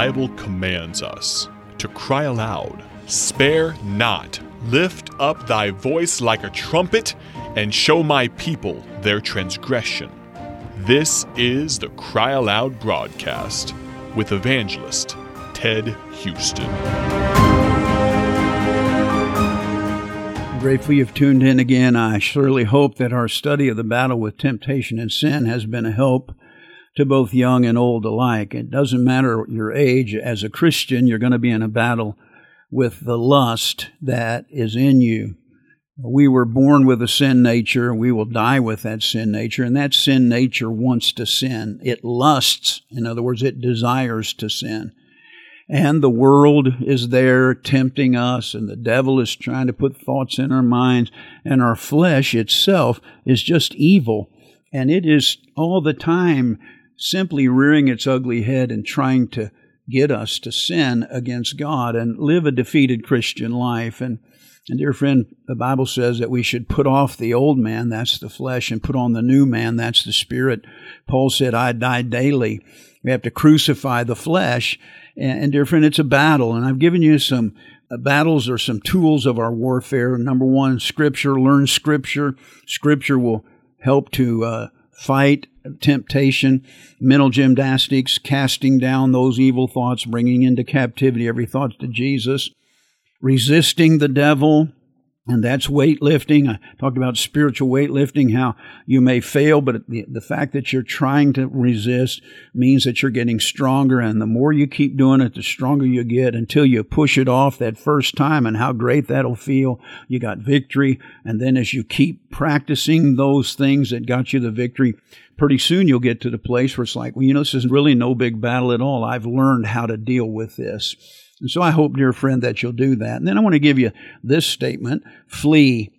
Bible commands us to cry aloud, Spare not, lift up thy voice like a trumpet, and show my people their transgression. This is the Cry Aloud broadcast with evangelist Ted Houston. Grateful you've tuned in again. I surely hope that our study of the battle with temptation and sin has been a help to both young and old alike. It doesn't matter your age. As a Christian, you're going to be in a battle with the lust that is in you. We were born with a sin nature. We will die with that sin nature. And that sin nature wants to sin. It lusts. In other words, it desires to sin. And the world is there tempting us, and the devil is trying to put thoughts in our minds, and our flesh itself is just evil. And it is all the time simply rearing its ugly head and trying to get us to sin against God and live a defeated Christian life. And, and dear friend, the Bible says that we should put off the old man, that's the flesh, and put on the new man, that's the spirit. Paul said, I die daily. We have to crucify the flesh and, and dear friend, it's a battle. And I've given you some uh, battles or some tools of our warfare. Number one, Scripture. Learn Scripture. Scripture will help to uh, fight temptation, mental gymnastics, casting down those evil thoughts, bringing into captivity every thought to Jesus, resisting the devil, and that's weightlifting. I talked about spiritual weightlifting, how you may fail, but the, the fact that you're trying to resist means that you're getting stronger. And the more you keep doing it, the stronger you get until you push it off that first time and how great that'll feel. You got victory. And then as you keep practicing those things that got you the victory, pretty soon you'll get to the place where it's like, well, you know, this is really no big battle at all. I've learned how to deal with this. And so I hope, dear friend, that you'll do that. And then I want to give you this statement flee.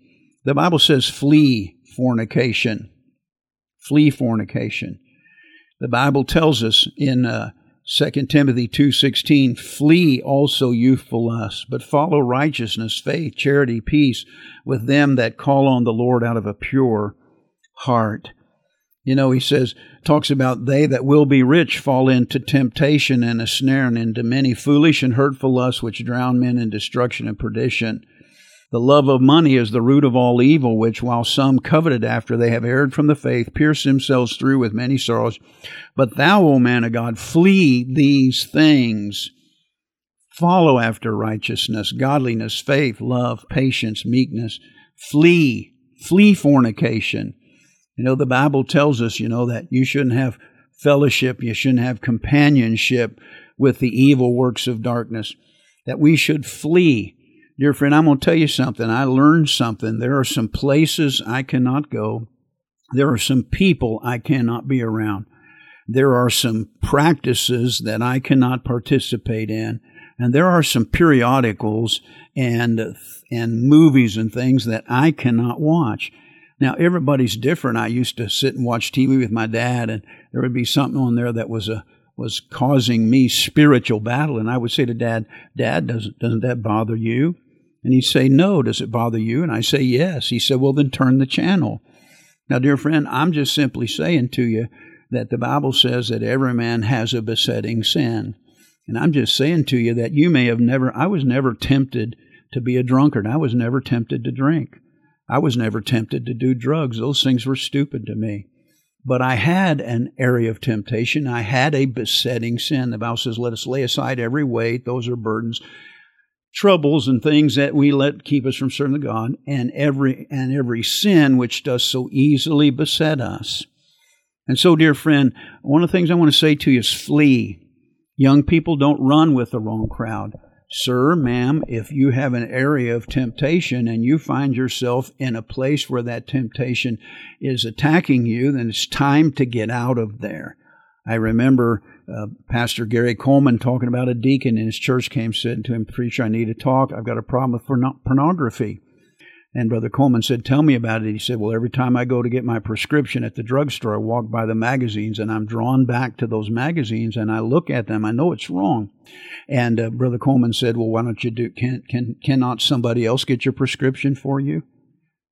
The Bible says, flee fornication. Flee fornication. The Bible tells us in uh, 2 Timothy 2:16, "Flee also youthful lust, but follow righteousness, faith, charity, peace with them that call on the Lord out of a pure heart." You know, he says, talks about they that will be rich fall into temptation and a snare and into many foolish and hurtful lusts which drown men in destruction and perdition. The love of money is the root of all evil, which while some coveted after they have erred from the faith, pierce themselves through with many sorrows. But thou, O man of God, flee these things. Follow after righteousness, godliness, faith, love, patience, meekness. Flee, flee fornication. You know, the Bible tells us, you know, that you shouldn't have fellowship, you shouldn't have companionship with the evil works of darkness, that we should flee. Dear friend, I'm going to tell you something. I learned something. There are some places I cannot go. There are some people I cannot be around. There are some practices that I cannot participate in. And there are some periodicals and, and movies and things that I cannot watch. Now, everybody's different. I used to sit and watch TV with my dad, and there would be something on there that was a was causing me spiritual battle, and I would say to Dad, "Dad, doesn't doesn't that bother you?" And he'd say, "No, does it bother you?" And I say, "Yes." He said, "Well, then turn the channel." Now, dear friend, I'm just simply saying to you that the Bible says that every man has a besetting sin. And I'm just saying to you that you may have never, I was never tempted to be a drunkard. I was never tempted to drink. I was never tempted to do drugs. Those things were stupid to me. But I had an area of temptation. I had a besetting sin. The Bible says, let us lay aside every weight. Those are burdens, troubles, and things that we let keep us from serving God, and every, and every sin which does so easily beset us. And so, dear friend, one of the things I want to say to you is flee. Young people don't run with the wrong crowd. Sir, ma'am, if you have an area of temptation and you find yourself in a place where that temptation is attacking you, then it's time to get out of there. I remember uh, Pastor Gary Coleman talking about a deacon in his church came sitting to him, Preacher, I need to talk. I've got a problem with pornography. And Brother Coleman said, Tell me about it. He said, Well, every time I go to get my prescription at the drugstore, I walk by the magazines and I'm drawn back to those magazines and I look at them. I know it's wrong. And uh, Brother Coleman said, Well, why don't you do, can, can, cannot somebody else get your prescription for you?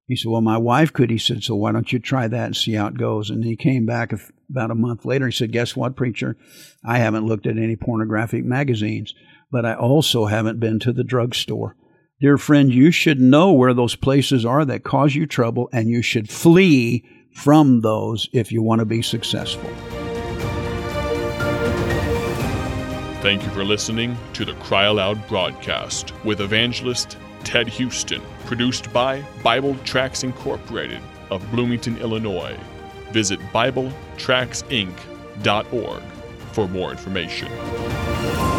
He said, Well, my wife could. He said, So why don't you try that and see how it goes? And he came back about a month later. He said, Guess what, preacher? I haven't looked at any pornographic magazines, but I also haven't been to the drugstore. Dear friend, you should know where those places are that cause you trouble, and you should flee from those if you want to be successful. Thank you for listening to the Cry Aloud broadcast with evangelist Ted Houston, produced by Bible Tracts Incorporated of Bloomington, Illinois. Visit BibleTractsinc.org for more information.